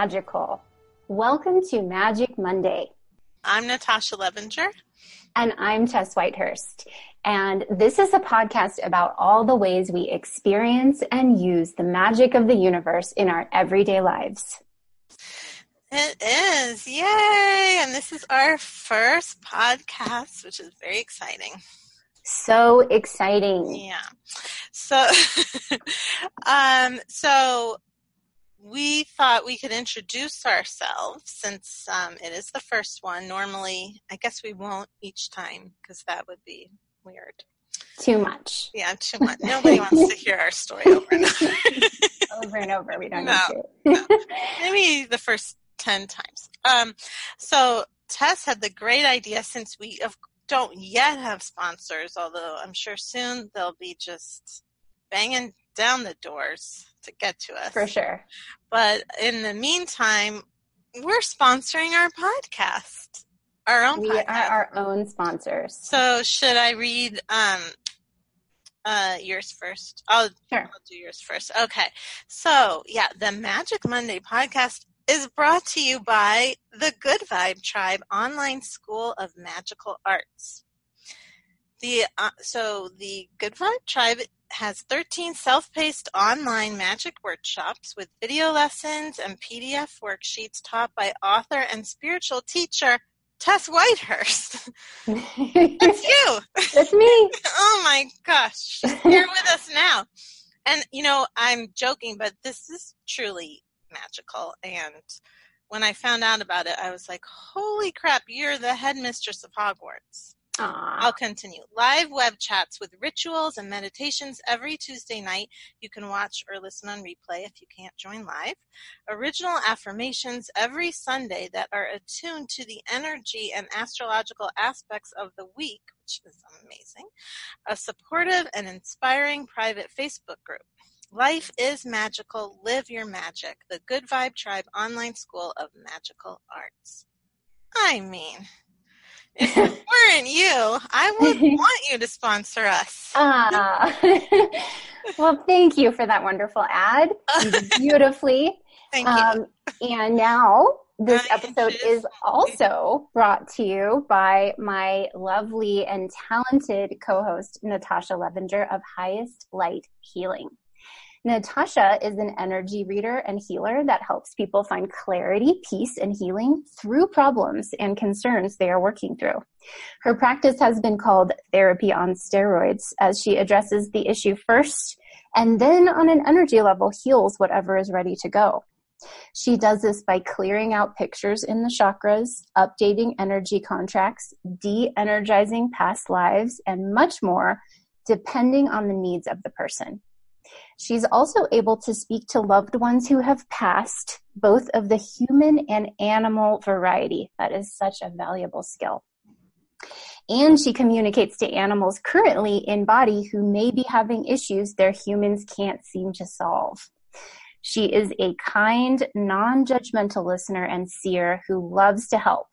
Magical. Welcome to Magic Monday. I'm Natasha Levinger. And I'm Tess Whitehurst. And this is a podcast about all the ways we experience and use the magic of the universe in our everyday lives. It is. Yay. And this is our first podcast, which is very exciting. So exciting. Yeah. So, um, so we thought we could introduce ourselves since um, it is the first one. Normally, I guess we won't each time because that would be weird. Too much. Yeah, too much. Nobody wants to hear our story over and over. over and over. We don't no, need to. no. Maybe the first 10 times. Um, so Tess had the great idea since we don't yet have sponsors, although I'm sure soon they'll be just banging down the doors to get to us. For sure. But in the meantime, we're sponsoring our podcast. Our own we podcast. are our own sponsors. So should I read um uh yours first? I'll, sure. I'll do yours first. Okay. So yeah, the Magic Monday podcast is brought to you by the Good Vibe Tribe Online School of Magical Arts. The uh, so the Good Vibe Tribe has 13 self-paced online magic workshops with video lessons and PDF worksheets taught by author and spiritual teacher Tess Whitehurst. That's you. That's me. oh my gosh. You're with us now. And you know, I'm joking, but this is truly magical and when I found out about it, I was like, holy crap, you're the headmistress of Hogwarts. Aww. I'll continue. Live web chats with rituals and meditations every Tuesday night. You can watch or listen on replay if you can't join live. Original affirmations every Sunday that are attuned to the energy and astrological aspects of the week, which is amazing. A supportive and inspiring private Facebook group. Life is magical. Live your magic. The Good Vibe Tribe Online School of Magical Arts. I mean, if it weren't you, I would want you to sponsor us. Ah. well, thank you for that wonderful ad. Beautifully. Thank you. Um, and now this episode is also brought to you by my lovely and talented co-host, Natasha Levinger of Highest Light Healing. Natasha is an energy reader and healer that helps people find clarity, peace, and healing through problems and concerns they are working through. Her practice has been called therapy on steroids as she addresses the issue first and then on an energy level heals whatever is ready to go. She does this by clearing out pictures in the chakras, updating energy contracts, de-energizing past lives, and much more, depending on the needs of the person. She's also able to speak to loved ones who have passed, both of the human and animal variety. That is such a valuable skill. And she communicates to animals currently in body who may be having issues their humans can't seem to solve. She is a kind, non-judgmental listener and seer who loves to help.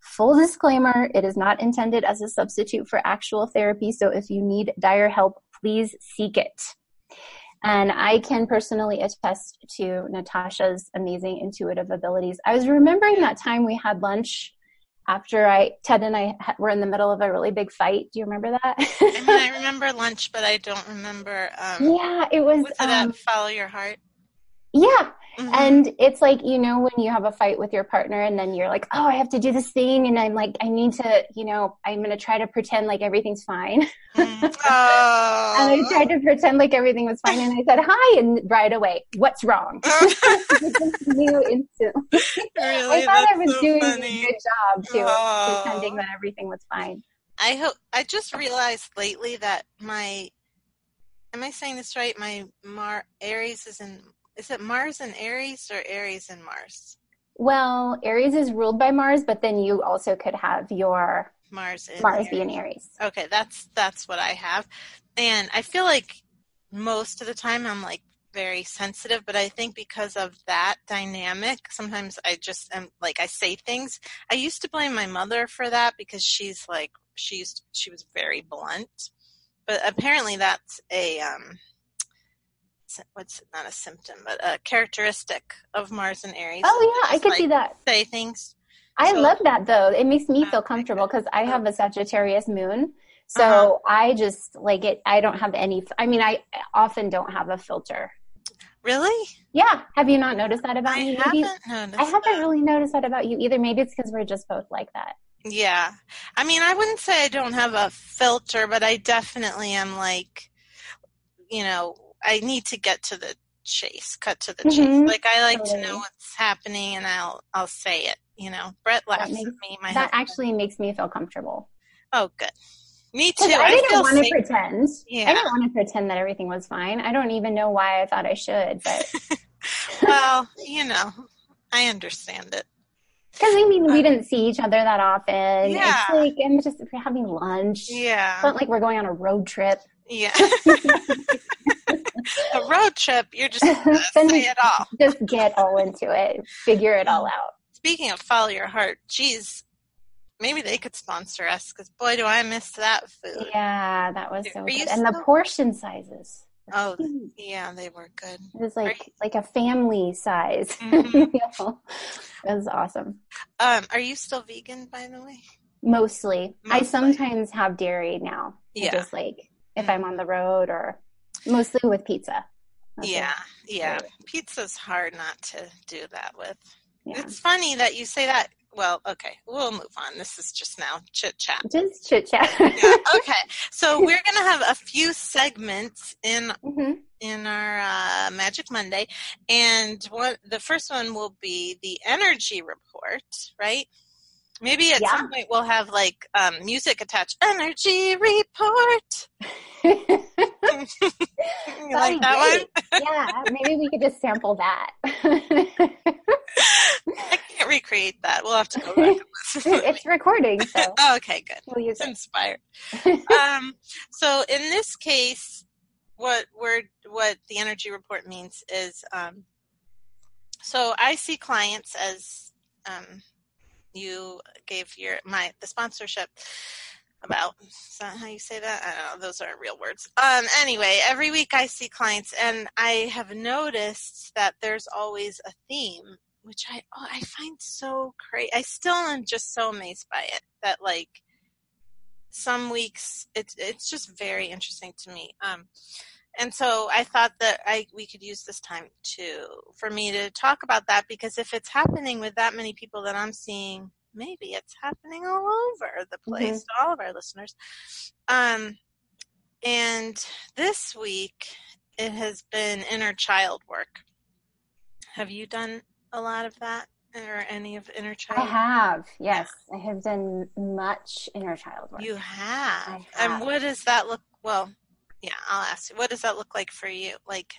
Full disclaimer, it is not intended as a substitute for actual therapy, so if you need dire help, please seek it. And I can personally attest to Natasha's amazing intuitive abilities. I was remembering that time we had lunch after I, Ted and I were in the middle of a really big fight. Do you remember that? I mean, I remember lunch, but I don't remember. Um, yeah, it was. Was it um, Follow Your Heart? Yeah. Mm-hmm. And it's like, you know, when you have a fight with your partner and then you're like, oh, I have to do this thing. And I'm like, I need to, you know, I'm going to try to pretend like everything's fine. Oh. and I tried to pretend like everything was fine. And I said, hi. And right away, what's wrong? instantly. Really? I thought That's I was so doing funny. a good job too, Oh. pretending that everything was fine. I hope I just realized lately that my am I saying this right? My Mar Aries is in is it Mars and Aries or Aries and Mars? Well, Aries is ruled by Mars, but then you also could have your Mars in Mars Aries. be in Aries. Okay, that's that's what I have. And I feel like most of the time I'm like very sensitive, but I think because of that dynamic, sometimes I just am like I say things. I used to blame my mother for that because she's like she used she was very blunt. But apparently that's a um what's not a symptom, but a characteristic of Mars and Aries. Oh yeah, I could like, see that. Say things. I So- love that though. It makes me feel comfortable because I have a Sagittarius moon. So Uh-huh. I just like it. I don't have any, I mean, I often don't have a filter. Really? Yeah. Have you not noticed that about I me? haven't Maybe noticed. I haven't that. really noticed that about you either. Maybe it's because we're just both like that. Yeah. I mean, I wouldn't say I don't have a filter, but I definitely am like, you know, I need to get to the chase, cut to the chase. Mhm. Like I like to know what's happening and I'll I'll say it, you know. Brett laughs makes- at me. My that husband. actually makes me feel comfortable. Oh, good. Me too. I I, didn't want to pretend. Yeah. I didn't want to pretend that everything was fine. I don't even know why I thought I should, but well, you know, I understand it. because I mean, we didn't see each other that often. Yeah. It's like I'm just having lunch. Yeah. It's not like we're going on a road trip. Yeah. a road trip, you're just say it all. Just get all into it, figure it all out. Speaking of follow your heart, geez, maybe they could sponsor us because boy, do I miss that food. Yeah, that was so Are good. And the portion sizes. Oh, huge. Yeah, they were good. It was like like a family size. Mhm. You know? It was awesome. Um, are you still vegan, by the way? Mostly. I sometimes have dairy now. I Yeah. Just like if. I'm on the road or mostly with pizza. It. Yeah, yeah. Pizza's hard not to do that with. Yeah. It's funny that you say that. Well, okay, we'll move on. This is just now chit chat. Just chit chat. Yeah, okay. So we're gonna have a few segments in hmm in our uh, Magic Monday, and one the first one will be the energy report, right? Maybe at Yeah. some point we'll have like um, music attached. Energy report. You like that one? yeah, maybe we could just sample that. I can't recreate that. We'll have to go back and it's recording, so oh, okay, good. we'll use inspired. um, so in this case, what we're what the energy report means is, um, so I see clients as um, you gave your my the sponsorship about is that how you say that? I don't know, those aren't real words. Um anyway, every week I see clients and I have noticed that there's always a theme which I oh, I find so crazy. I still am just so amazed by it that like some weeks it's it's just very interesting to me. Um and so I thought that I we could use this time to for me to talk about that because if it's happening with that many people that I'm seeing, maybe it's happening all over the place to all of our listeners. Um, and this week it has been inner child work. Have you done a lot of that or any of inner child? I have, yes. I have done much inner child work. You have. I And what does that look? Well, yeah, I'll ask you. What does that look like for you? Like,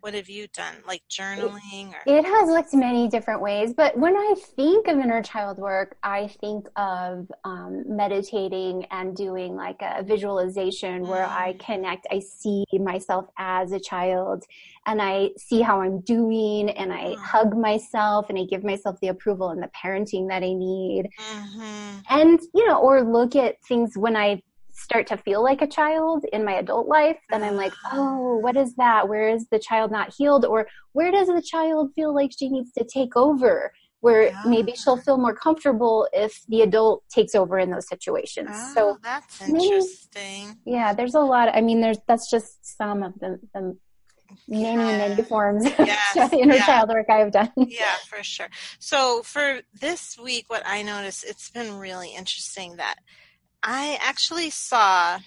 what have you done? Like journaling or? It has looked many different ways, but when I think of inner child work, I think of um, meditating and doing like a visualization where I Mm. connect. I see myself as a child and I see how I'm doing and I Mm. hug myself and I give myself the approval and the parenting that I need. hmm And, you know, or look at things when I start to feel like a child in my adult life, then I'm like, ah. oh, what is that? Where is the child not healed? Or where does the child feel like she needs to take over? Where Yeah. maybe she'll feel more comfortable if the adult takes over in those situations. Oh, So, that's interesting. yeah, there's a lot. I mean, there's that's just some of the, the many, many forms Yes, of inner yeah. child work I've done. yeah, for sure. So for this week, what I noticed, it's been really interesting that I actually saw.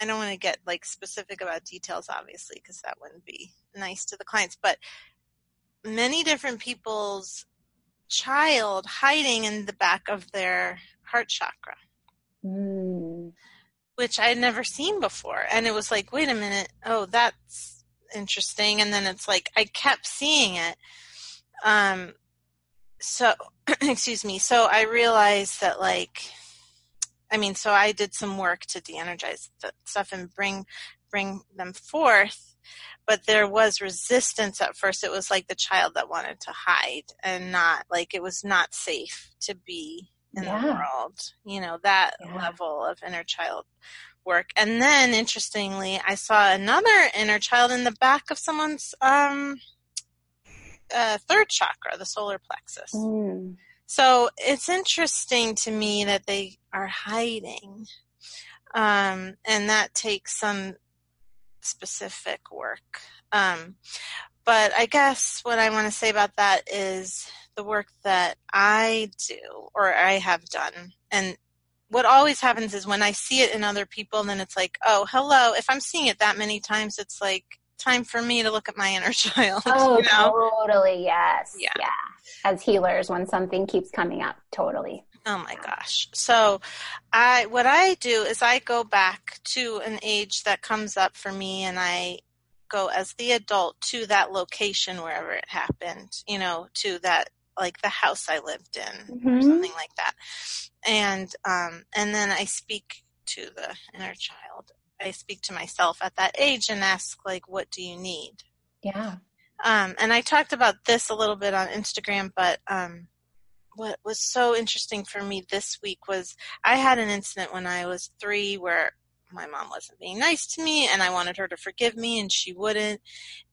I don't want to get like specific about details, obviously, because that wouldn't be nice to the clients. But many different people's child hiding in the back of their heart chakra, Mm. which I had never seen before, and it was like, wait a minute, oh, that's interesting. And then it's like I kept seeing it. Um, so excuse me so i realized that like i mean so i did some work to de-energize the stuff and bring bring them forth but there was resistance at first it was like the child that wanted to hide and not like it was not safe to be in the world you know that Yeah. level of inner child work. And then, interestingly, I saw another inner child in the back of someone's um, uh, third chakra, the solar plexus. Mm. So it's interesting to me that they are hiding. Um, and that takes some specific work. Um, but I guess what I want to say about that is the work that I do or I have done. And what always happens is when I see it in other people, then it's like, oh, hello. If I'm seeing it that many times, it's like time for me to look at my inner child. Oh, you know? totally. Yes. Yeah. yeah. As healers, when something keeps coming up, totally. Oh my gosh. So I what I do is I go back to an age that comes up for me and I go as the adult to that location wherever it happened, you know, to that like the house I lived in Mm-hmm. or something like that. And um and then I speak to the inner child. I speak to myself at that age and ask like what do you need? Yeah. Um, and I talked about this a little bit on Instagram, but um, what was so interesting for me this week was I had an incident when I was three where my mom wasn't being nice to me and I wanted her to forgive me and she wouldn't.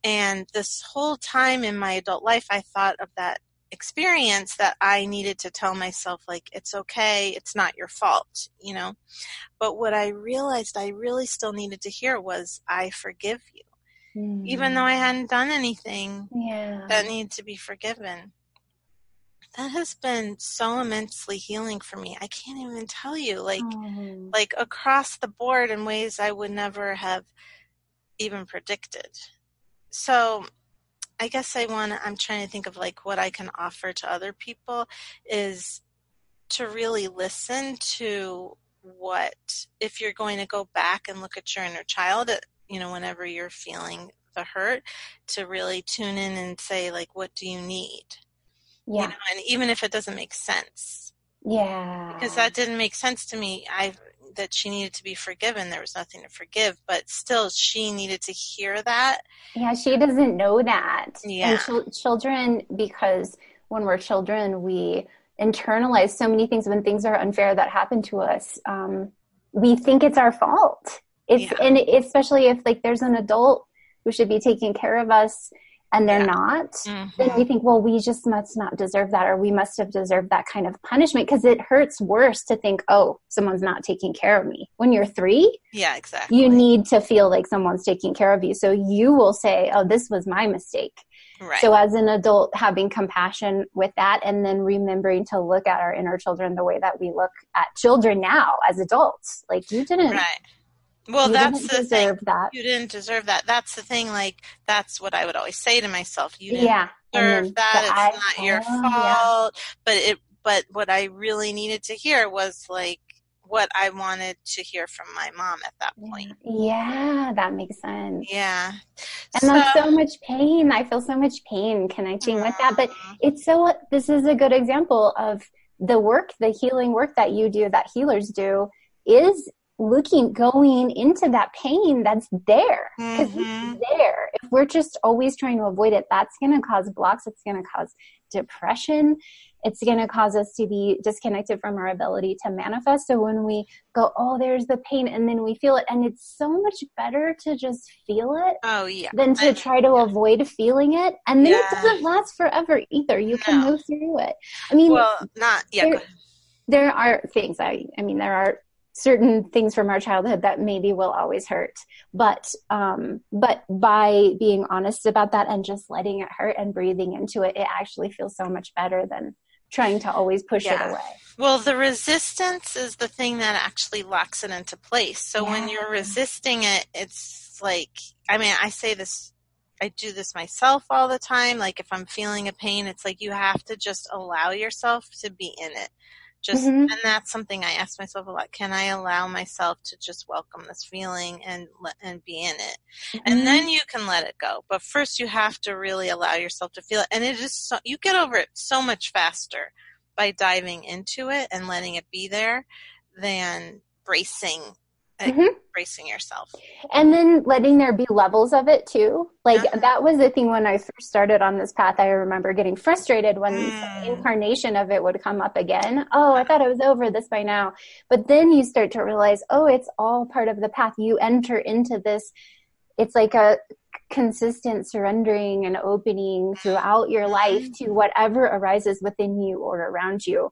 And this whole time in my adult life, I thought of that experience that I needed to tell myself, like, it's okay, it's not your fault, you know? But what I realized I really still needed to hear was, I forgive you even though mm-hmm. I hadn't done anything yeah. that needed to be forgiven. That has been so immensely healing for me. I can't even tell you, like, Oh. like across the board in ways I would never have even predicted. So, I guess I want to, I'm trying to think of like what I can offer to other people is to really listen to what, if you're going to go back and look at your inner child, uh, you know, whenever you're feeling the hurt, to really tune in and say, like, what do you need? yeah. You know, and even if it doesn't make sense, yeah. because that didn't make sense to me. I that she needed to be forgiven. There was nothing to forgive, but still, she needed to hear that. Yeah, she doesn't know that. Yeah. And chil- children, because when we're children, we internalize so many things when things are unfair that happen to us. Um, we think it's our fault. It's Yeah. and especially if like there's an adult who should be taking care of us and they're Yeah. not, Mhm. then we think, well, we just must not deserve that, or we must have deserved that kind of punishment because it hurts worse to think, oh, someone's not taking care of me. When you're three, Yeah, exactly. you need to feel like someone's taking care of you. So you will say, oh, this was my mistake. right. So as an adult, having compassion with that and then remembering to look at our inner children the way that we look at children now as adults. Like you didn't, right. Well, you that's the thing. that. You didn't deserve that. That's the thing. Like that's what I would always say to myself. You didn't Yeah. Deserve that. the I- It's not your oh, yeah. fault. But it. But what I really needed to hear was like what I wanted to hear from my mom at that point. Yeah, that makes sense. Yeah. And that's so much pain. I feel so much pain connecting with that. But it's so, this is a good example of the work, the healing work that you do, that healers do, is looking, going into that pain that's there. Because Mhm. it's there. If we're just always trying to avoid it, that's going to cause blocks. It's going to cause depression. It's going to cause us to be disconnected from our ability to manifest. So when we go, oh, there's the pain, and then we feel it, and it's so much better to just feel it oh yeah. than to try to avoid feeling it. And then Yeah. it doesn't last forever either. You can No. move through it. I mean, Well, not yeah. there, there are things I, I mean, there are certain things from our childhood that maybe will always hurt, but, um, but by being honest about that and just letting it hurt and breathing into it, it actually feels so much better than trying to always push Yeah. it away. Well, the resistance is the thing that actually locks it into place. So when you're resisting it, it's like, I mean, I say this, I do this myself all the time. Like if I'm feeling a pain, it's like you have to just allow yourself to be in it. Just, Mhm. and that's something I ask myself a lot. Can I allow myself to just welcome this feeling and and be in it? Mm-hmm. and then you can let it go. But first, you have to really allow yourself to feel it, and it is so you get over it so much faster by diving into it and letting it be there than bracing mm-hmm. embracing yourself. And then letting there be levels of it too. Like yeah. that was the thing when I first started on this path. I remember getting frustrated when mm. the incarnation of it would come up again. Oh, I thought I was over this by now. But then you start to realize, oh, it's all part of the path. You enter into this. It's like a consistent surrendering and opening throughout your life mm-hmm. to whatever arises within you or around you.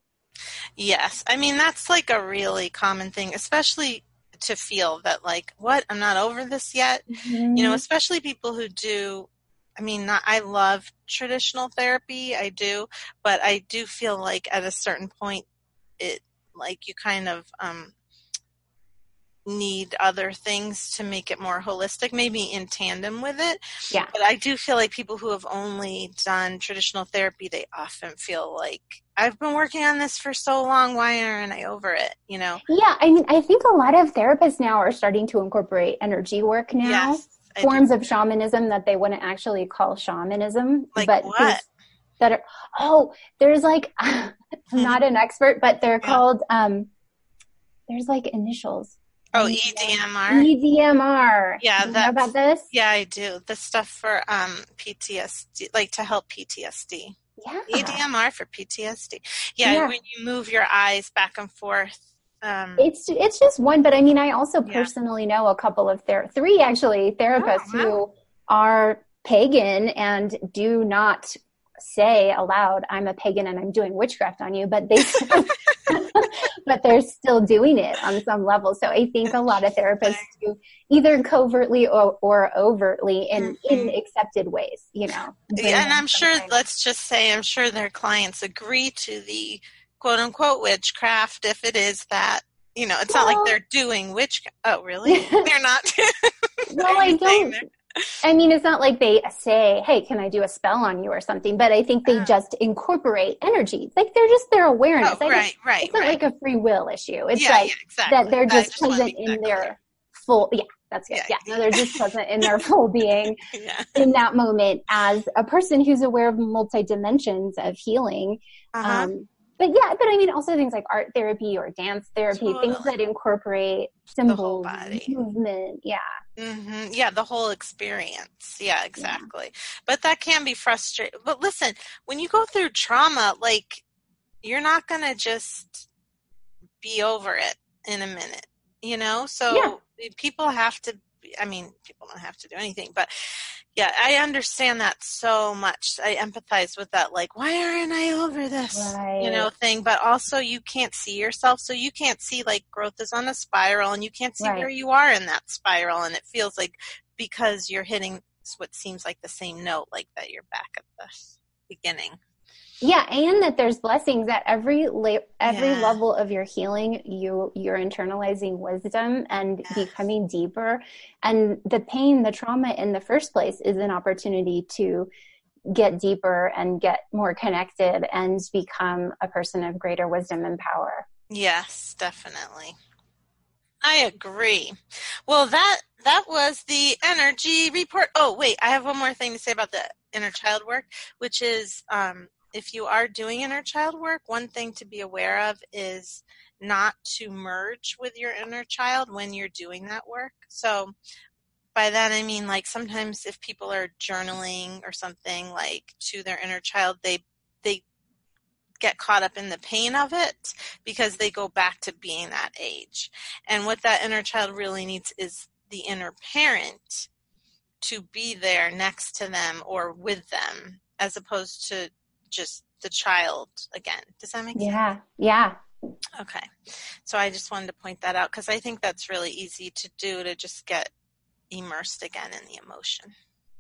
Yes. I mean, that's like a really common thing, especially to feel that like what i'm not over this yet mm-hmm. you know especially people who do i mean not, i love traditional therapy i do but i do feel like at a certain point it like you kind of um need other things to make it more holistic, maybe in tandem with it. Yeah. But I do feel like people who have only done traditional therapy, they often feel like I've been working on this for so long. Why aren't I over it? You know? Yeah. I mean, I think a lot of therapists now are starting to incorporate energy work now. Yes, forms of shamanism that they wouldn't actually call shamanism. Like but what? That are, oh, there's like, I'm not an expert, but they're yeah. called, um, there's like initials Oh, EDMR. EDMR. Yeah, you know about this. Yeah, I do. The stuff for um PTSD, like to help PTSD. Yeah. EDMR for PTSD. Yeah, yeah. when you move your eyes back and forth. Um, it's it's just one, but I mean, I also personally know a couple of ther- three actually therapists oh, wow. who are pagan and do not say aloud, "I'm a pagan and I'm doing witchcraft on you," but they but they're still doing it on some level. So I think a lot of therapists do either covertly or, or overtly in, mm-hmm. in accepted ways, you know. Yeah, and I'm sure, let's just say, I'm sure their clients agree to the quote unquote witchcraft if it is that you know, it's well, not like they're doing witch. Oh, really? they're not. well, I don't. I mean, it's not like they say, "Hey, can I do a spell on you or something?" But I think they uh, just incorporate energy. Like they're just their awareness. Oh, right, right. It's not right. like a free will issue. It's yeah, like yeah, exactly. that they're just, just present in their full. Yeah, that's good. Yeah, yeah. No, they're just present in their full being yeah. in that moment as a person who's aware of multi dimensions of healing. Uh-huh. Um, but yeah, but I mean also things like art therapy or dance therapy, totally. things that incorporate symbols, movement. Yeah. Mm-hmm. Yeah, the whole experience. Yeah, exactly. Yeah. But that can be frustrating. But listen, when you go through trauma, like you're not going to just be over it in a minute, you know? So yeah. people have to I mean, people don't have to do anything, but yeah, I understand that so much. I empathize with that, like, why aren't I over this, right. you know, thing. But also, you can't see yourself, so you can't see like growth is on a spiral, and you can't see right. where you are in that spiral, and it feels like because you're hitting what seems like the same note, like that you're back at the beginning. Yeah, and that there's blessings at every la- every yeah. level of your healing. You you're internalizing wisdom and yes. becoming deeper. And the pain, the trauma in the first place is an opportunity to get deeper and get more connected and become a person of greater wisdom and power. Yes, definitely. I agree. Well, that that was the energy report. Oh, wait, I have one more thing to say about the inner child work, which is um, if you are doing inner child work, one thing to be aware of is not to merge with your inner child when you're doing that work. So by that I mean like sometimes if people are journaling or something like to their inner child, they they get caught up in the pain of it because they go back to being that age. And what that inner child really needs is the inner parent to be there next to them or with them as opposed to just the child again. Does that make yeah, sense? Yeah. Yeah. Okay. So I just wanted to point that out because I think that's really easy to do to just get immersed again in the emotion.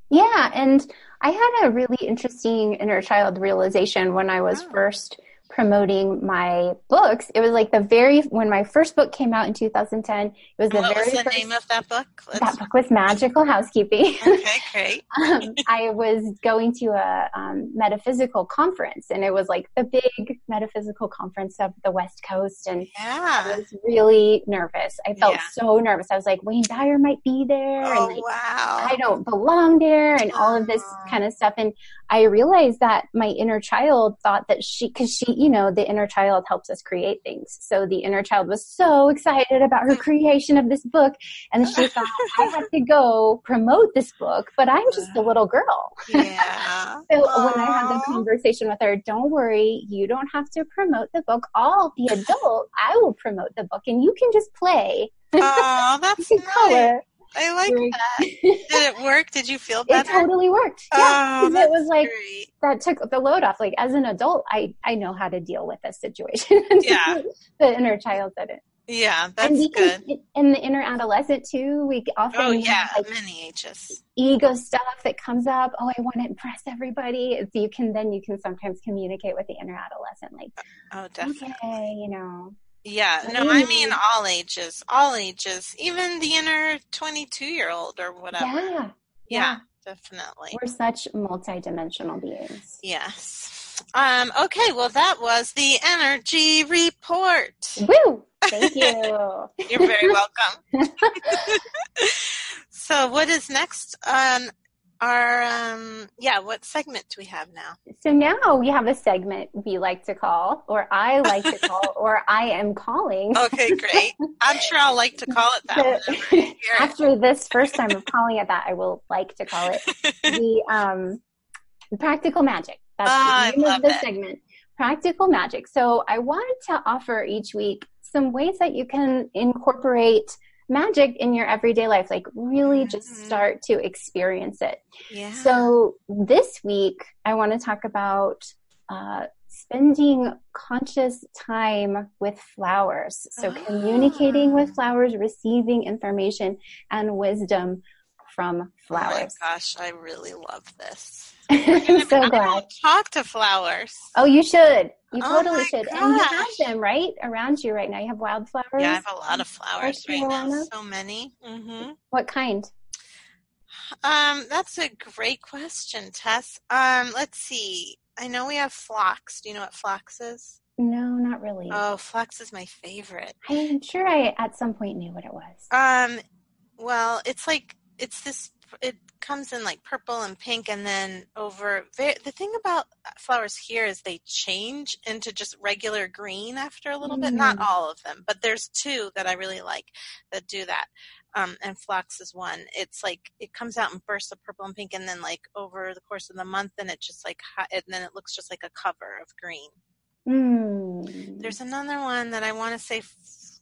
Yeah, and I had a really interesting inner child realization when I was oh. first promoting my books. It was like the very when my first book came out in 2010. It was the what very was the first, name of that book? Let's... That book was Magical Housekeeping. Okay, great. um, I was going to a um, metaphysical conference, and it was like the big metaphysical conference of the West Coast, and yeah. I was really nervous. I felt yeah. so nervous. I was like, Wayne Dyer might be there, oh, and like, wow. I don't belong there, and all of this kind of stuff. And I realized that my inner child thought that she, because she you know, the inner child helps us create things. So the inner child was so excited about her creation of this book. And she thought, I have to go promote this book, but I'm just a little girl. Yeah. so Aww. when I had the conversation with her, don't worry, you don't have to promote the book. I'll be adult. I will promote the book and you can just play. Oh, that's nice. Color. I like that. Did it work? Did you feel better? It totally worked. Yeah, oh, it was like great. that took the load off. Like as an adult, I I know how to deal with this situation. Yeah, the inner child didn't. Yeah, that's and good. Can, and the inner adolescent too. We often oh yeah, like many ages ego stuff that comes up. Oh, I want to impress everybody. So you can then you can sometimes communicate with the inner adolescent, like, oh, definitely. Okay, you know, yeah, no, I mean all ages, all ages, even the inner 22 year old or whatever. Yeah, yeah. Yeah, definitely. We're such multidimensional beings. Yes. Um, okay, well, that was the energy report. Woo! Thank you. You're very welcome. so, what is next? Um, our um yeah what segment do we have now? So now we have a segment we like to call or i like to call or i am calling. Okay great. I'm sure i'll like to call it that so, after this first time of calling it that i will like to call it the um practical magic. That's oh, the name of the segment practical magic. So i wanted to offer each week some ways that you can incorporate magic in your everyday life like really just mm-hmm. start to experience it yeah. so this week i want to talk about uh, spending conscious time with flowers so oh. communicating with flowers receiving information and wisdom from flowers oh my gosh i really love this I'm so glad. talk to flowers. Oh, you should. You oh totally should. Gosh. And you have them right around you right now. You have wildflowers. Yeah, I have a lot of flowers right now. So many. Mm-hmm. What kind? Um, that's a great question, Tess. Um, let's see. I know we have phlox. Do you know what phlox is? No, not really. Oh, phlox is my favorite. I'm sure I at some point knew what it was. Um, well, it's like it's this. It comes in like purple and pink and then over the thing about flowers here is they change into just regular green after a little mm. bit. Not mm. all of them but there's two that i really like that do that. Um, and phlox is one. It's like it comes out in bursts of purple and pink and then like over the course of the month and it just like and then it looks just like a cover of green. Mm. there's another one that i want to say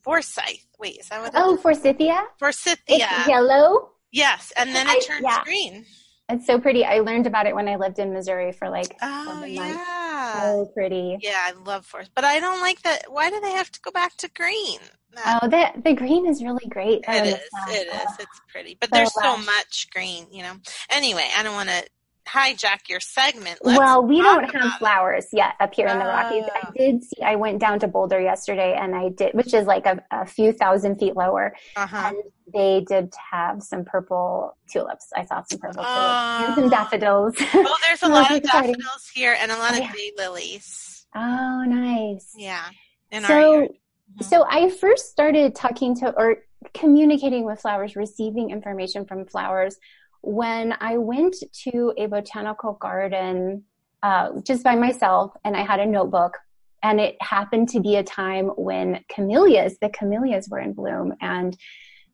forsyth. Wait is that what oh forsythia? Forsythia. It's yellow Yes, and then it turns yeah. green. It's so pretty. I learned about it when I lived in Missouri for like oh yeah, so pretty. Yeah, I love forest, but I don't like that. Why do they have to go back to green? That, oh, the the green is really great. It is. It is. It's pretty, but so there's so uh, much green. You know. Anyway, I don't want to hijack your segment. Let's well, we don't have flowers yet up here in the Rockies. I oh. did see, I went down to Boulder yesterday and I did, which is like a, a few thousand feet lower. Uh-huh. And they did have some purple tulips. I saw some purple tulips and some daffodils. Oh, there's a lot of daffodils here and a lot of oh, yeah. lilies. Oh, nice. Yeah. In so, mm-hmm. so I first started talking to or communicating with flowers, receiving information from flowers when I went to a botanical garden uh, just by myself and I had a notebook and it happened to be a time when camellias, the camellias were in bloom and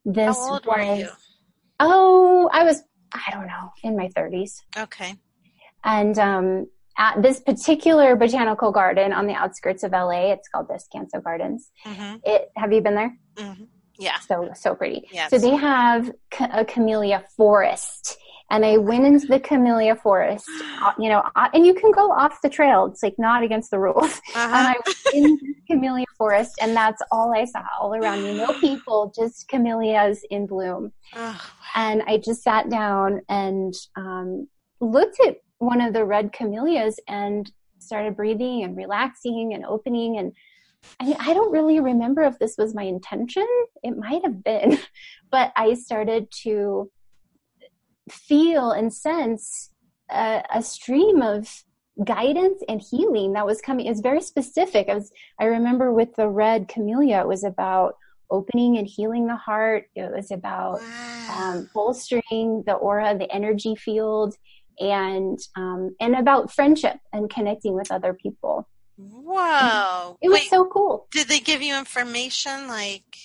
this How old was, were you? oh, I was, I don't know, in my 30s. Okay. And um, at this particular botanical garden on the outskirts of LA, it's called Descanso Gardens. Mm-hmm. It, have you been there? Mm-hmm. Yeah. So, so pretty. Yes. So they have a camellia forest and I went into the camellia forest, uh, you know, uh, and you can go off the trail. It's like not against the rules. Uh-huh. And I went in the camellia forest and that's all I saw all around me. No people, just camellias in bloom. Oh, and I just sat down and um, looked at one of the red camellias and started breathing and relaxing and opening and I, I don't really remember if this was my intention. It might have been, but I started to feel and sense a, a stream of guidance and healing that was coming. It's very specific. I was, I remember with the red camellia, it was about opening and healing the heart. It was about wow. um, bolstering the aura, the energy field, and um, and about friendship and connecting with other people. Whoa. It was Wait, so cool. did they give you information like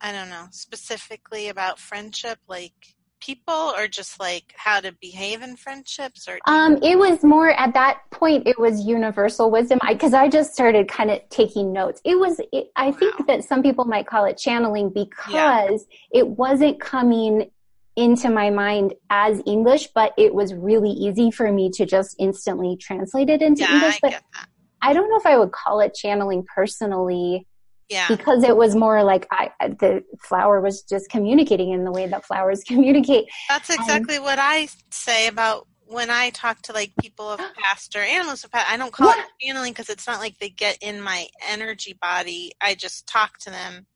I don't know, specifically about friendship, like people or just like how to behave in friendships or Um, it was more at that point. It was universal wisdom i because I, just started kind of taking notes. It was. It, I Wow. think that some people might call it channeling because it wasn't coming into my mind as English, but it was really easy for me to just instantly translate it into yeah, English. I But get that. I don't know if I would call it channeling personally Yeah. because it was more like I, the flower was just communicating in the way that flowers communicate. That's exactly what I say about when I talk to like people of past or animals of past. I don't call Yeah. it channeling because it's not like they get in my energy body. I just talk to them,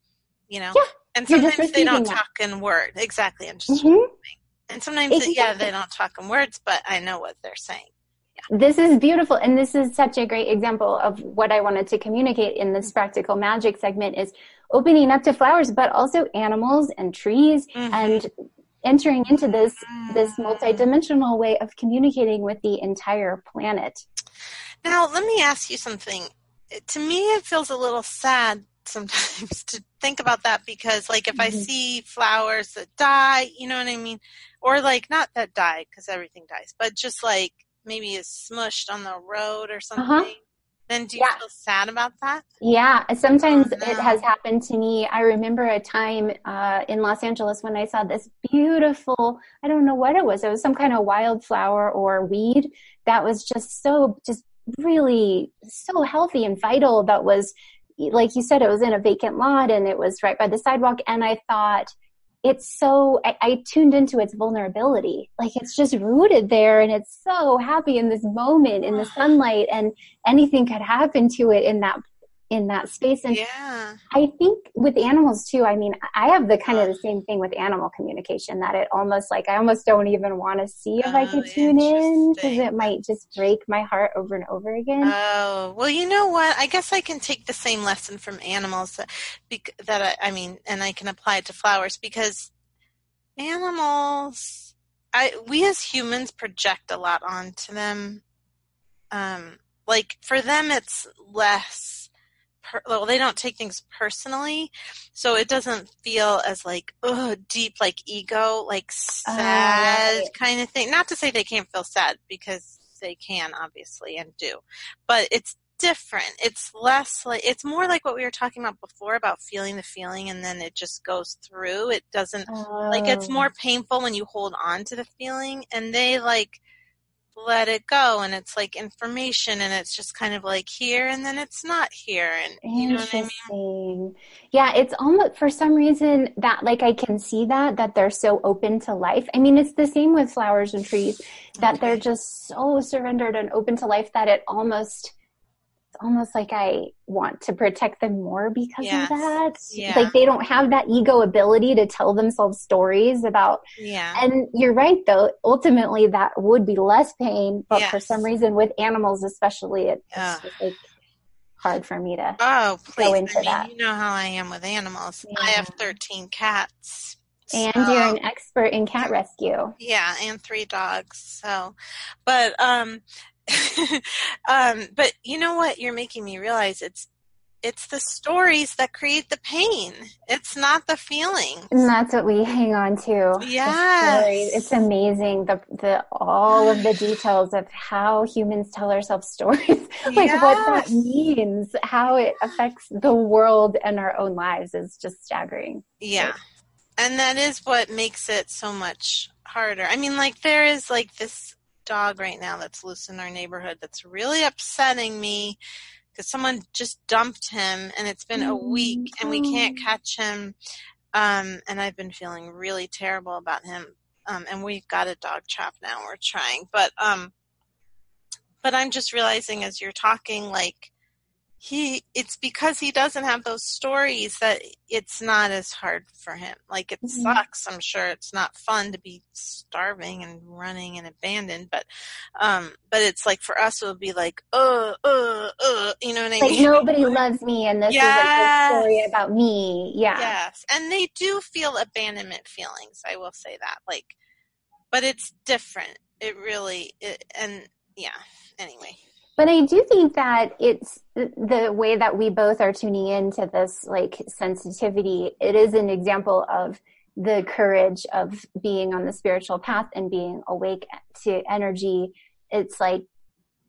you know. Yeah, and sometimes they don't that. talk in words. Exactly. I'm just Mhm. and sometimes they- yeah, they don't talk in words, but I know what they're saying. This is beautiful. And this is such a great example of what I wanted to communicate in this practical magic segment is opening up to flowers, but also animals and trees Mhm. and entering into this, this multidimensional way of communicating with the entire planet. Now, let me ask you something. To me, it feels a little sad sometimes to think about that because, like, if I Mhm. see flowers that die, you know what I mean? Or, like, not that die because everything dies, but just like maybe is smushed on the road or something, then do you Uh-huh. Yeah. feel sad about that? Yeah, sometimes Oh, no. it has happened to me. I remember a time uh, in Los Angeles when I saw this beautiful, I don't know what it was. It was some kind of wildflower or weed that was just so, just really so healthy and vital. That was, like you said, it was in a vacant lot and it was right by the sidewalk. And I thought, it's so, I, I tuned into its vulnerability. Like it's just rooted there and it's so happy in this moment in the sunlight and anything could happen to it in that in that space and Yeah. i think with animals too i mean i have the kind of the same thing with animal communication that it almost like i almost don't even want to see if i Oh, could tune in because it might just break my heart over and over again Oh well, you know what? I guess I can take the same lesson from animals that, that I, I mean, and I can apply it to flowers because animals, I we as humans project a lot onto them. Um, like for them, it's less. Per, well, they don't take things personally, so it doesn't feel as like oh deep, like ego, like oh, sad right. kind of thing. Not to say they can't feel sad because they can obviously and do, but it's different. It's less like it's more like what we were talking about before about feeling the feeling and then it just goes through. It doesn't like it's Oh. more painful when you hold on to the feeling and they like let it go and it's like information and it's just kind of like here and then it's not here and you know what I mean? Yeah, it's almost for some reason that like I can see that that they're so open to life. I mean, it's the same with flowers and trees that they're just so surrendered and open to life that it almost almost like I want to protect them more because Yes. of that. Yeah. Like they don't have that ego ability to tell themselves stories about Yeah. and you're right though, ultimately that would be less pain, but for some reason with animals especially it, it's just like hard for me to Oh, please. into I mean, that. you know how I am with animals. I have 13 cats. And so- you're an expert in cat rescue. Yeah, and three dogs. So, but um, um, but you know what? You're making me realize it's it's the stories that create the pain. It's not the feeling. And that's what we hang on to. Yes. stories. It's amazing the the all of the details of how humans tell ourselves stories. like what that means, how it affects the world and our own lives is just staggering. Yeah. And that is what makes it so much harder. I mean, like, there is like this dog right now that's loose in our neighborhood that's really upsetting me because someone just dumped him and it's been a week and we can't Oh. catch him. Um, and I've been feeling really terrible about him. Um, and we've got a dog trap now. We're trying, but, um, but I'm just realizing as you're talking, like, he it's because he doesn't have those stories that it's not as hard for him like it Mhm. sucks i'm sure it's not fun to be starving and running and abandoned but um but it's like for us it would be like uh uh uh you know what i Like mean nobody loves me and this is like Yes. a story about me. Yeah. yes and they do feel abandonment feelings i will say that like but it's different it really it, and yeah anyway but I do think that it's the way that we both are tuning into this like sensitivity. It is an example of the courage of being on the spiritual path and being awake to energy. It's like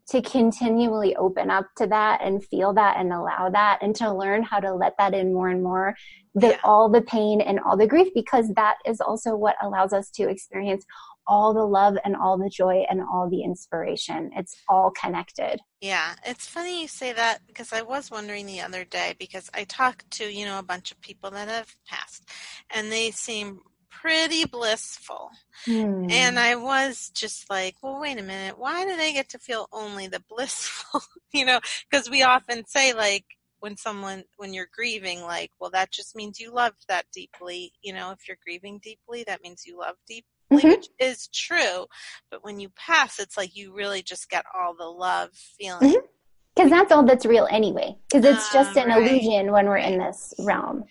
to continually open up to that and feel that and allow that and to learn how to let that in more and more the yeah. all the pain and all the grief because that is also what allows us to experience all the love and all the joy and all the inspiration. It's all connected. Yeah, it's funny you say that because I was wondering the other day because I talked to, you know, a bunch of people that have passed and they seem pretty blissful. Hmm. And I was just like, well, wait a minute. Why do they get to feel only the blissful? you know, because we often say, like, when someone, when you're grieving, like, well, that just means you loved that deeply. You know, if you're grieving deeply, that means you love deeply, mm-hmm. which is true. But when you pass, it's like you really just get all the love feeling. Mm-hmm because that's all that's real anyway because it's just an right. illusion when we're in this realm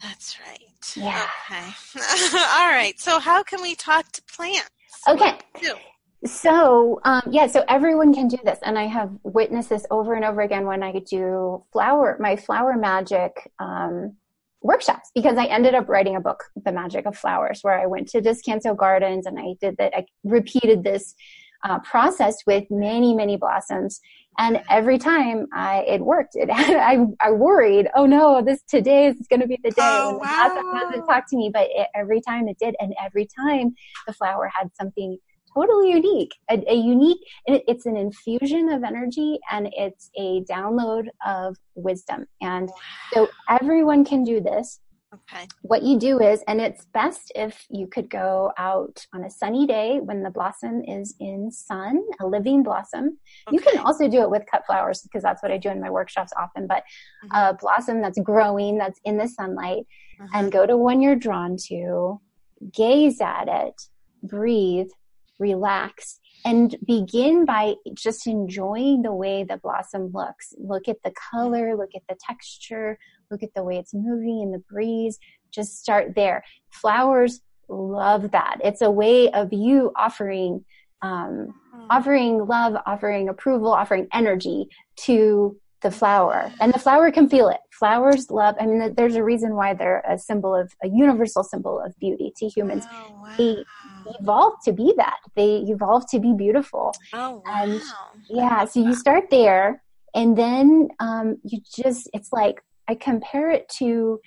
that's right yeah. Okay. All right. So how can we talk to plants? Okay. So, um, yeah, so everyone can do this. And I have witnessed this over and over again when I do flower, my flower magic, um, workshops because I ended up writing a book, The Magic of Flowers, where I went to Descanso Gardens and I did that. I repeated this uh, process with many, many blossoms. And every time I, it worked. It, I, I worried, oh no, this today is going to be the day oh, wow. doesn't talk to me. But it, every time it did. And every time the flower had something totally unique, a, a unique, it, it's an infusion of energy and it's a download of wisdom. And so everyone can do this. Okay. What you do is, and it's best if you could go out on a sunny day when the blossom is in sun, a living blossom. Okay. You can also do it with cut flowers because that's what I do in my workshops often, but mm-hmm. a blossom that's growing, that's in the sunlight, mm-hmm. and go to one you're drawn to, gaze at it, breathe, relax, and begin by just enjoying the way the blossom looks. Look at the color, look at the texture, look at the way it's moving in the breeze. Just start there. Flowers love that. It's a way of you offering, um, mm. offering love, offering approval, offering energy to the flower and the flower can feel it flowers love i mean there's a reason why they're a symbol of a universal symbol of beauty to humans oh, wow. they evolved to be that they evolved to be beautiful oh, wow. and yeah so you start there and then um, you just it's like I compare it to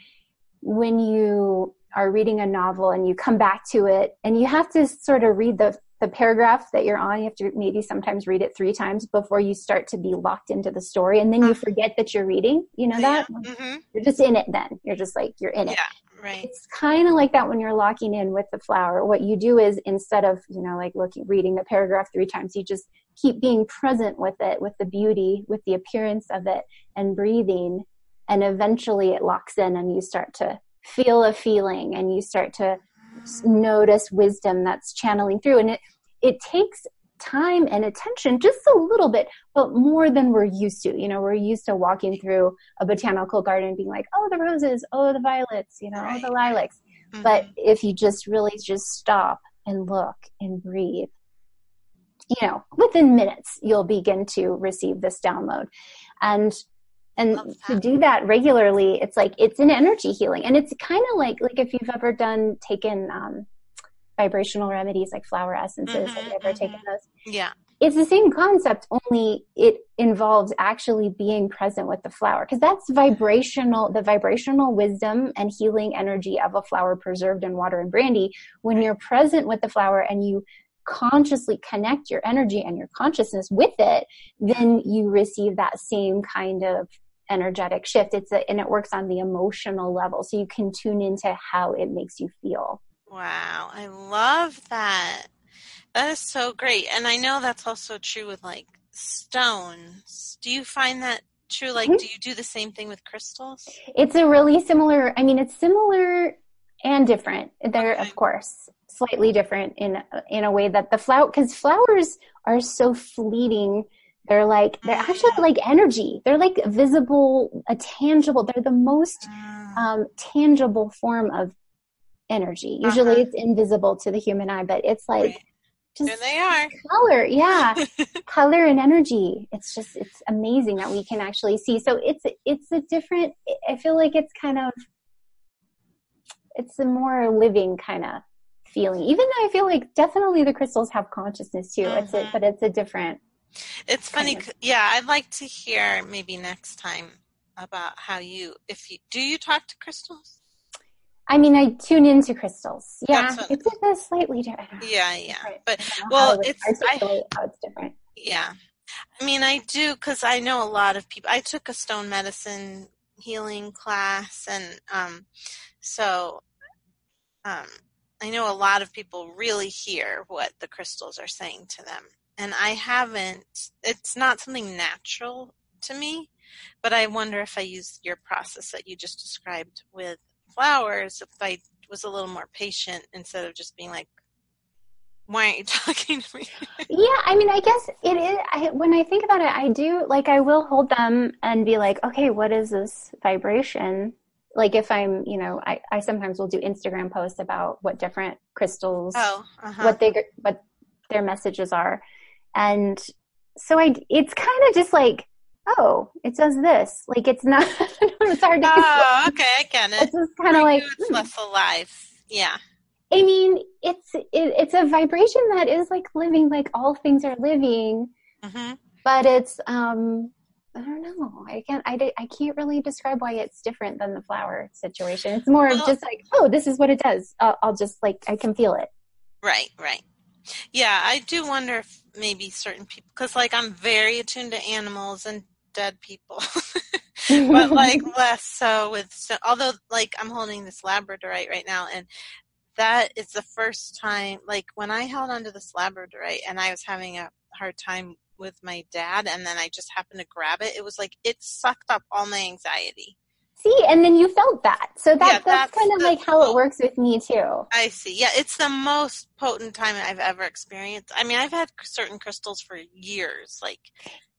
when you are reading a novel and you come back to it and you have to sort of read the the paragraph that you're on you have to maybe sometimes read it three times before you start to be locked into the story and then you forget that you're reading. You know that? Yeah. mm-hmm. you're just in it then. You're just like you're in it. Yeah, right. It's kind of like that when you're locking in with the flower. What you do is instead of you know like looking reading the paragraph three times you just keep being present with it with the beauty with the appearance of it and breathing and eventually it locks in and you start to feel a feeling and you start to notice wisdom that's channeling through and it it takes time and attention just a little bit but more than we're used to you know we're used to walking through a botanical garden being like oh the roses oh the violets you know right. oh the lilacs mm-hmm. but if you just really just stop and look and breathe you know within minutes you'll begin to receive this download and and to do that regularly it's like it's an energy healing. And it's kind of like like if you've ever done taken um, vibrational remedies like flower essences mm-hmm, have you ever mm-hmm. taken those? Yeah. It's the same concept only it involves actually being present with the flower because that's vibrational the vibrational wisdom and healing energy of a flower preserved in water and brandy. When you're present with the flower and you consciously connect your energy and your consciousness with it then you receive that same kind of energetic shift. It's a, and it works on the emotional level. So you can tune into how it makes you feel. Wow. I love that. That is so great. And I know that's also true with like stones. Do you find that true? Like, mm-hmm. do you do the same thing with crystals? It's a really similar, I mean, it's similar and different. They're, okay. of course, slightly different in, in a way that the flower, because flowers are so fleeting they're like, they're actually like energy. They're like visible, a tangible, they're the most mm. um, tangible form of energy. Usually uh-huh. it's invisible to the human eye, but it's like right. just there they are. color yeah color and energy it's just it's amazing that we can actually see so it's it's a different i feel like it's kind of it's a more living kind of feeling even though i feel like definitely the crystals have consciousness too mm-hmm. it's a, but it's a different it's funny of. yeah i'd like to hear maybe next time about how you if you do you talk to crystals I mean, I tune into crystals. Yeah, what, it's a slightly different. Yeah, yeah, but well, it's I, how it's different. Yeah, I mean, I do because I know a lot of people. I took a stone medicine healing class, and um, so um, I know a lot of people really hear what the crystals are saying to them, and I haven't. It's not something natural to me, but I wonder if I use your process that you just described with flowers if I was a little more patient instead of just being like, why aren't you talking to me? yeah, I mean, I guess it is. I, when I think about it, I do like I will hold them and be like, okay, what is this vibration? Like if I'm, you know, I, I sometimes will do Instagram posts about what different crystals, oh, uh-huh. what they what their messages are, and so I it's kind of just like oh, it does this. Like it's not. it's hard to. Oh, okay, I get it. It's just kind of like it's hmm. less alive. Yeah. I mean, it's it, it's a vibration that is like living, like all things are living. Mm-hmm. But it's um, I don't know. I can't. I, I can't really describe why it's different than the flower situation. It's more well, of just like, oh, this is what it does. I'll, I'll just like I can feel it. Right. Right. Yeah, I do wonder if maybe certain people, because like I'm very attuned to animals and dead people, but like less so with. So, although like I'm holding this labradorite right now, and that is the first time. Like when I held onto this labradorite, and I was having a hard time with my dad, and then I just happened to grab it. It was like it sucked up all my anxiety. See, and then you felt that. So that, yeah, that's, that's kind of like how it works with me too. I see. Yeah, it's the most potent time I've ever experienced. I mean, I've had certain crystals for years, like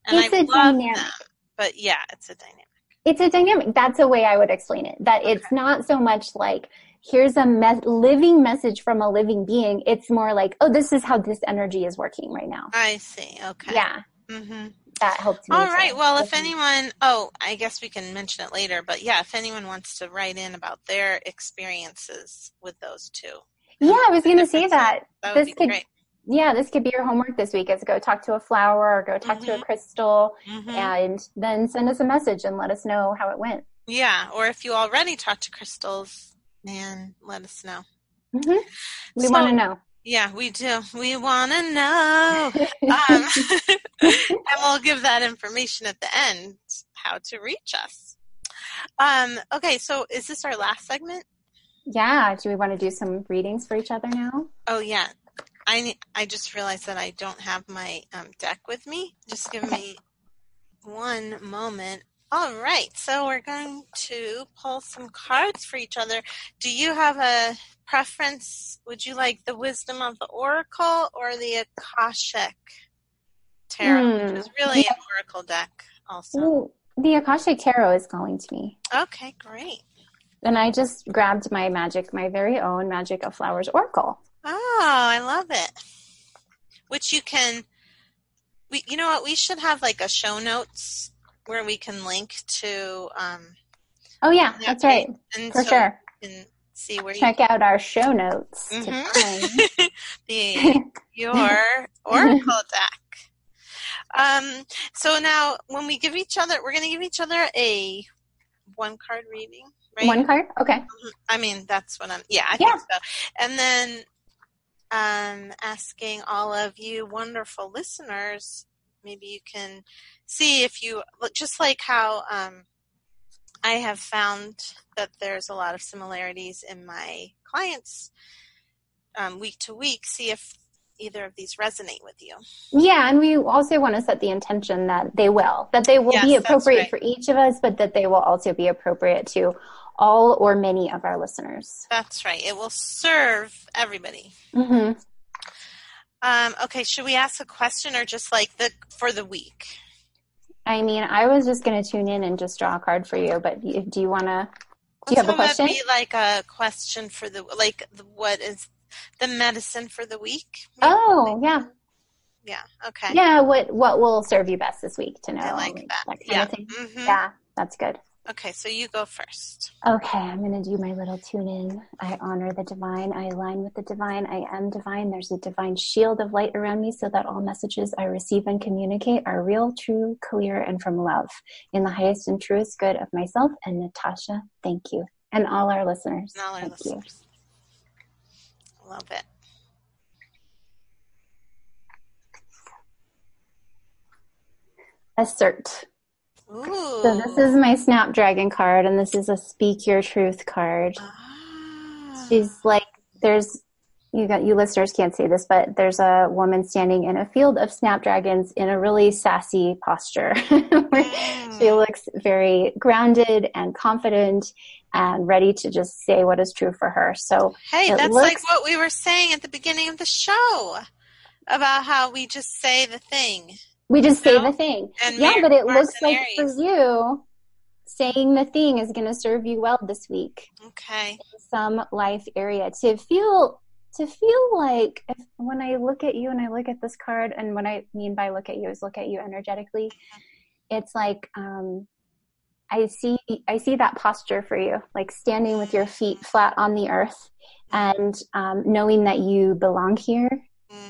and it's I a dynamic. Them. But yeah, it's a dynamic. It's a dynamic. That's a way I would explain it. That okay. it's not so much like here's a me- living message from a living being. It's more like, oh, this is how this energy is working right now. I see. Okay. Yeah. Mm-hmm. That helps me. All right. Well, if anyone, oh, I guess we can mention it later, but yeah, if anyone wants to write in about their experiences with those two. Yeah, I was going to say that. That this be could, great yeah, this could be your homework this week is go talk to a flower or go talk mm-hmm. to a mm-hmm. crystal mm-hmm. and then send us a message and let us know how it went. Yeah, or if you already talked to crystals, and let us know. Mm-hmm. We so, want to know. Yeah, we do. We want to know. um, and we'll give that information at the end how to reach us. Um, okay, so is this our last segment? Yeah. Do we want to do some readings for each other now? Oh, yeah. I I just realized that I don't have my um, deck with me. Just give me one moment. All right, so we're going to pull some cards for each other. Do you have a preference? Would you like the Wisdom of the Oracle or the Akashic Tarot, mm. which hmm. is really an Oracle deck, also? Ooh, the Akashic Tarot is calling to me. Okay, great. And I just grabbed my magic, my very own Magic of Flowers Oracle. Oh, I love it. Which you can, we, you know what? We should have like a show notes where we can link to. Um, oh yeah, that that's right. And For so sure. can see where check out our show notes mm-hmm. the your oracle deck. Um, so now, when we give each other, we're going to give each other a one card reading, right? One card, okay. Mm-hmm. I mean, that's what I'm. Yeah, I yeah. think so. And then um, asking all of you wonderful listeners, maybe you can see if you, just like how um, I have found that there's a lot of similarities in my clients um, week to week, see if either of these resonate with you. Yeah, and we also want to set the intention that they will, that they will yes, be appropriate right. for each of us, but that they will also be appropriate to all or many of our listeners. That's right. It will serve everybody. Mm-hmm. Um, okay, should we ask a question or just like the for the week? I mean, I was just going to tune in and just draw a card for you, but do you want to? Do you have a question? Be like a question for the like the, what is the medicine for the week. Oh, yeah. Yeah. Okay. Yeah. What what will serve you best this week to know? I like that. that yeah. Mm-hmm. Yeah. That's good. Okay, so you go first. Okay, I'm going to do my little tune in. I honor the divine. I align with the divine. I am divine. There's a divine shield of light around me so that all messages I receive and communicate are real, true, clear, and from love. In the highest and truest good of myself and Natasha, thank you. And all our listeners. And all our thank listeners. You. Love it. Assert. Ooh. So this is my Snapdragon card, and this is a Speak Your Truth card. Ah. She's like, there's you got you listeners can't see this, but there's a woman standing in a field of snapdragons in a really sassy posture. she Mm. looks very grounded and confident and ready to just say what is true for her. So Hey, that's like what we were saying at the beginning of the show about how we just say the thing. We just say the thing. And yeah, Mar- but it Mars looks like for you, saying the thing is going to serve you well this week. Okay. some life area to feel to feel like if, when I look at you and I look at this card and what I mean by look at you is look at you energetically it's like um I see I see that posture for you like standing with your feet flat on the earth and um, knowing that you belong here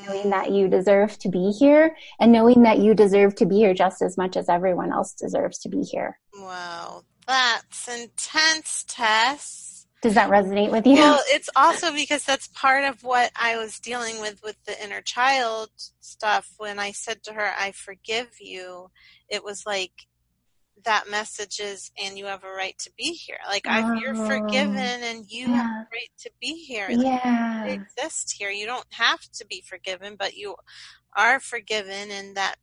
knowing that you deserve to be here and knowing that you deserve to be here just as much as everyone else deserves to be here Wow, that's intense, Tess. does that resonate with you Well, it's also because that's part of what I was dealing with with the inner child stuff. When I said to her, I forgive you, it was like that message is, and you have a right to be here. Like, I, you're Oh, forgiven and you have a right to be here. Like, yeah you exist here. You don't have to be forgiven, but you are forgiven, and that,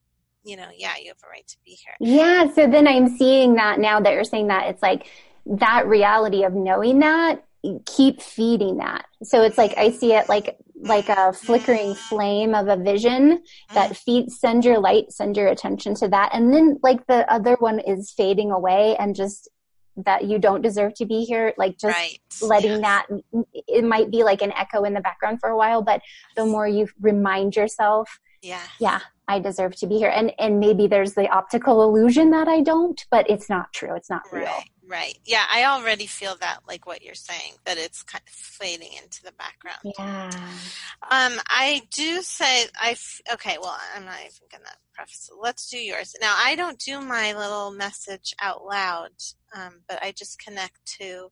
you know, yeah, you have a right to be here. Yeah, so then I'm seeing that now that you're saying that it's like that reality of knowing that keep feeding that. So it's like I see it like like a flickering flame of a vision that mm-hmm. feeds send your light, send your attention to that. And then like the other one is fading away and just that you don't deserve to be here, like just right. letting Yes. that it might be like an echo in the background for a while, but the more you remind yourself Yeah. yeah i deserve to be here and and maybe there's the optical illusion that i don't but it's not true it's not real Right. Yeah, I already feel that, like what you're saying, that it's kind of fading into the background. yeah Um, I do say I. f- Okay, well, I'm not even gonna preface. It. Let's do yours now. I don't do my little message out loud, um, but I just connect to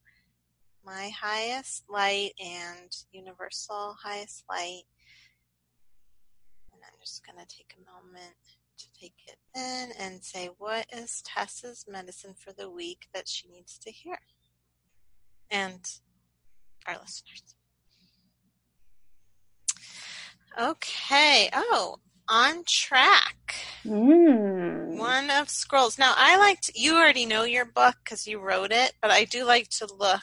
my highest light and universal highest light, and I'm just gonna take a moment to take it in and say, what is Tess's medicine for the week that she needs to hear? And our listeners. Okay. Oh, on track. mm. One of scrolls. Now, I liked, you already know your book because you wrote it, but I do like to look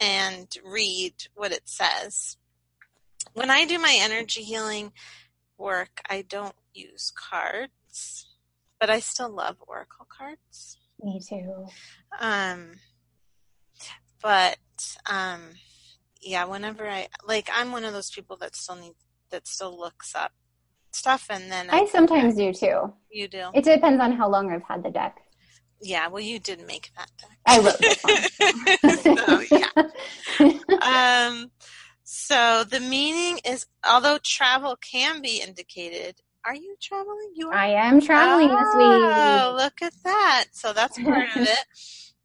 and read what it says. When I do my energy healing work, I don't use cards, but I still love oracle cards. me too Um, but um, yeah, whenever I like, I'm one of those people that still need that still looks up stuff, and then i sometimes do too you do. it depends on how long i've had the deck Yeah, well, you did make that deck. i wrote one so yeah. Um, so the meaning is, although travel can be indicated, are you traveling? You are. i am traveling Oh, this week Oh, look at that. So that's part of it.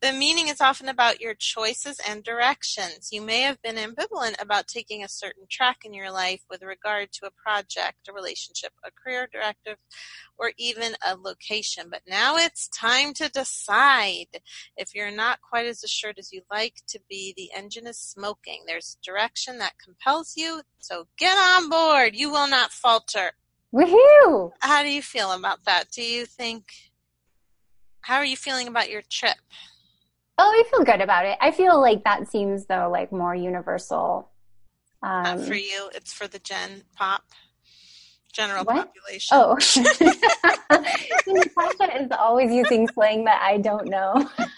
The meaning is often about your choices and directions. You may have been ambivalent about taking a certain track in your life with regard to a project, a relationship, a career directive, or even a location. But now it's time to decide. If you're not quite as assured as you'd like to be, the engine is smoking. There's direction that compels you. So get on board. You will not falter. Woohoo How do you feel about that? Do you think, how are you feeling about your trip? oh i feel good about it i feel like that seems though like more universal Not um for you, it's for the gen pop, general What? population. Oh, Natasha is always using slang that I don't know.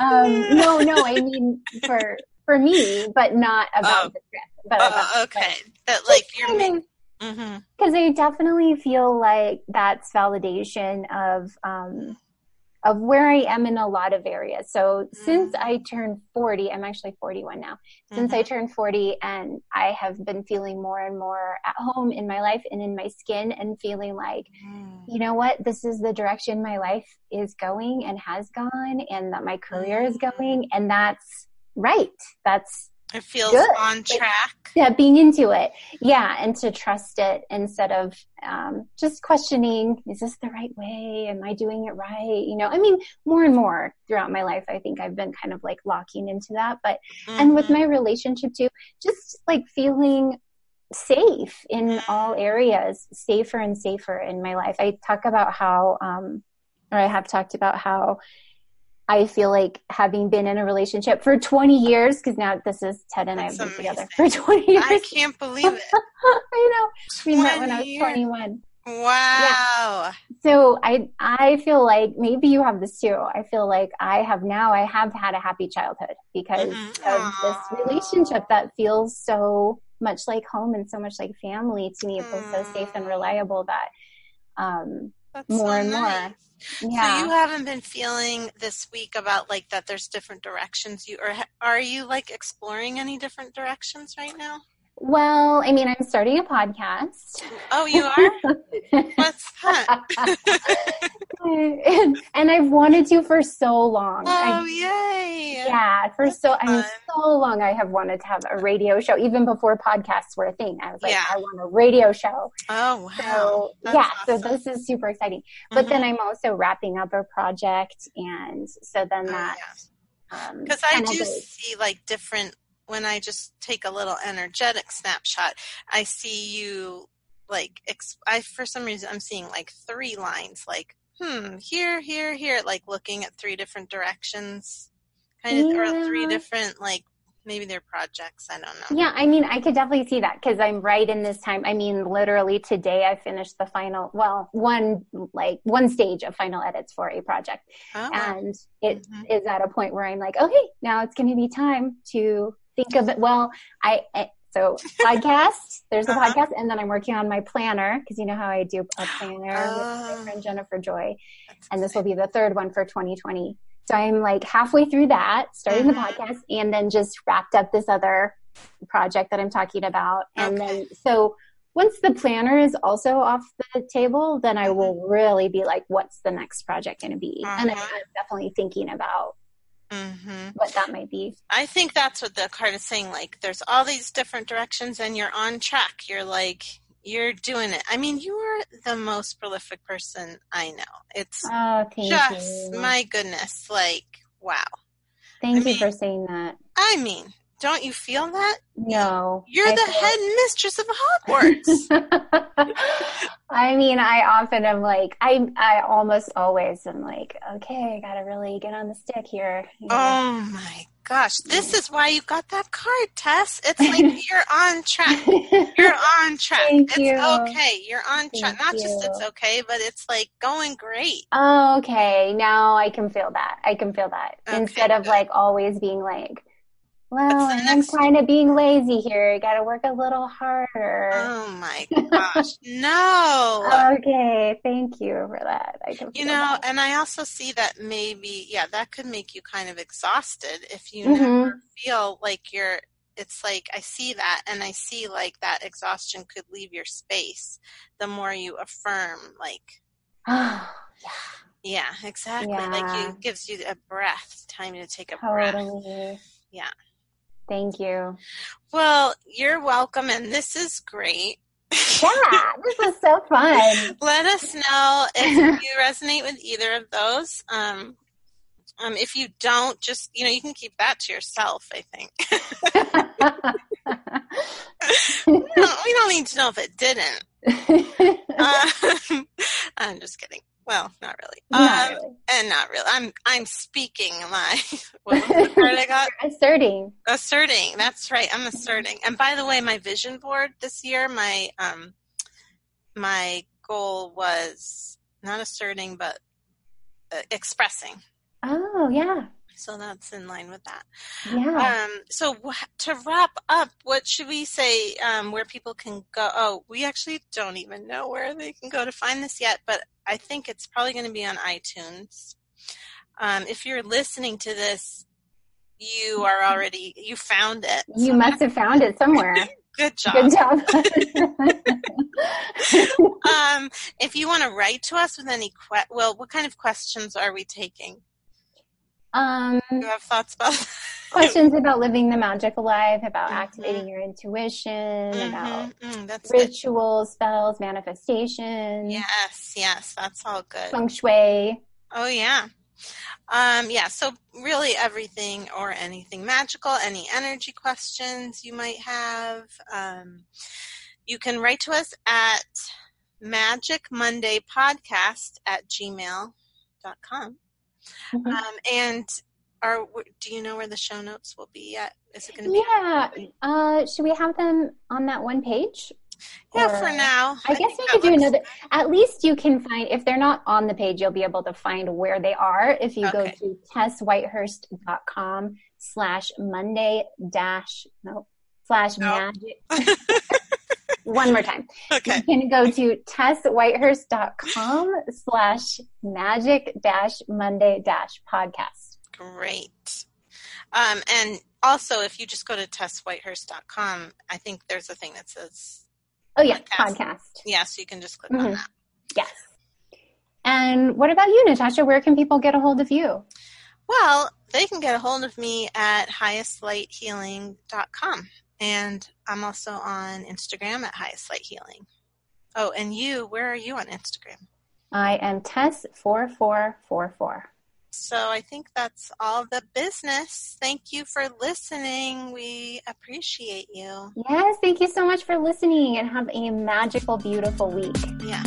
um, no, no, I mean for for me, but not about Oh. the trip. But about, okay. That like you're making. because I definitely feel like that's validation of um, of where I am in a lot of areas. So since Mm. I turned 40, I'm actually 41 now. Since I turned 40 and I have been feeling more and more at home in my life and in my skin and feeling like, you know what, this is the direction my life is going and has gone and that my career is Mm. going and that's right. That's It feels Good. on track. Yeah, being into it. Yeah, and to trust it instead of um, just questioning, is this the right way? Am I doing it right? You know, I mean, more and more throughout my life, I think I've been kind of like locking into that. But, and with Mhm. my relationship too, just like feeling safe in all areas, safer and safer in my life. I talk about how, um, or I have talked about how I feel like having been in a relationship for 20 years, because now this is Ted and I have That's been together for 20 years. I can't believe it. I know. We met when I was 21. Wow. So I I feel like maybe you have this too. I feel like I have now I have had a happy childhood because Mhm. of this relationship that feels so much like home and so much like family to me. It feels so safe and Mm. reliable that um That's more so and more. yeah. So you haven't been feeling this week about like that there's different directions you or are you like exploring any different directions right now? Well, I mean, I'm starting a podcast. Oh, you are? What's that? and, and I've wanted to for so long. oh, I yay. Yeah, for That's so I mean, so long I have wanted to have a radio show, even before podcasts were a thing. I was like, Yeah. I want a radio show. Oh, wow. So That's yeah, awesome. so this is super exciting. But Mhm. then I'm also wrapping up a project, and so then Oh, that yeah. um, Because I do see like different when I just take a little energetic snapshot. I see you like ex- I for some reason I'm seeing like three lines like hmm here here here like looking at three different directions kind of or three different like maybe they're projects I don't know. Yeah, I mean, I could definitely see that because I'm right in this time. I mean, literally today I finished the final, well, one like one stage of final edits for a project. Oh, and it is Mhm. at a point where I'm like, okay, now it's going to be time to think of it. Well, I I- so podcast. There's a Uh-huh. podcast, and then I'm working on my planner because you know how I do a planner with my Oh. friend Jennifer Joy, and this will be the third one for 2020. So I'm like halfway through that, starting the Mhm. podcast, and then just wrapped up this other project that I'm talking about, and Okay. then so. Once the planner is also off the table, then I Mhm. will really be like, what's the next project going to be? And Uh-huh. I'm definitely thinking about Mhm. what that might be. I think that's what the card is saying. Like, there's all these different directions, and you're on track. You're like, you're doing it. I mean, you are the most prolific person I know. It's Oh, just, you. my goodness, like, wow. thank I you mean- for saying that. I mean, don't you feel that? No. You're I the head mistress of Hogwarts. I mean, I often am like, I, I almost always am like, okay, I gotta really get on the stick here. you know? oh my gosh. This is why you got that card, Tess. It's like you're on track. You're on track. It's you. okay. You're on track. Thank Not just it's okay, but it's like going great. Oh, okay. Now I can feel that. I can feel that. Okay, Instead of good. like always being like, well, I'm kind of being lazy here. I gotta work a little harder. Oh my gosh. No. Okay, thank you for that. I can You know, that. and I also see that maybe, yeah, that could make you kind of exhausted if you Mhm. never feel like you're, it's like I see that and I see like that exhaustion could leave your space the more you affirm, like, yeah, Yeah, exactly. Like it gives you a breath, time to take a breath. Yeah. Thank you. Well, you're welcome, and this is great. Yeah, this was so fun. Let us know if you resonate with either of those. Um, um, if you don't, just you know, you can keep that to yourself. I think we, don't, we don't need to know if it didn't. Um, I'm just kidding. Well, not really. Not Um, really. and not really. I'm I'm speaking my what was the I got? Asserting. Asserting. That's right. I'm asserting. And by the way, my vision board this year, my um, my goal was not asserting, but uh, expressing. Oh, yeah. So that's in line with that. Yeah. Um, so wh- to wrap up, what should we say um, where people can go? Oh, we actually don't even know where they can go to find this yet, but I think it's probably going to be on iTunes. Um, if you're listening to this, you are already you found it. You must have found it somewhere. Good job. Good job. um, if you want to write to us with any que- well, what kind of questions are we taking? Um, you have thoughts about questions about living the magic alive, about mm-hmm. activating your intuition, mm-hmm. about mm, rituals, good. spells, manifestation. Yes, yes, that's all good. Feng shui. Oh yeah. Um, yeah, so really everything or anything magical, any energy questions you might have. Um, you can write to us at magicmondaypodcast Monday Podcast at gmail.com. Mm-hmm. Um, and are do you know where the show notes will be yet? Is it going to be? Yeah. Uh, should we have them on that one page? Yeah, or, for now. I, I guess we could do another. At least you can find if they're not on the page, you'll be able to find where they are if you okay. go to tesswhitehurst.com slash Monday dash no slash magic. One more time. Okay. You can go to tesswhitehurst.com slash magic dash Monday dash podcast. Great. Um, and also, if you just go to tesswhitehurst.com, I think there's a thing that says Oh, yeah, podcast. podcast. Yeah, so you can just click mm-hmm. on that. Yes. And what about you, Natasha? Where can people get a hold of you? Well, they can get a hold of me at highestlighthealing.com. And I'm also on Instagram at Highest Light Healing. Oh, and you, where are you on Instagram? I am Tess4444. So I think that's all the business. Thank you for listening. We appreciate you. Yes, thank you so much for listening and have a magical, beautiful week. Yes.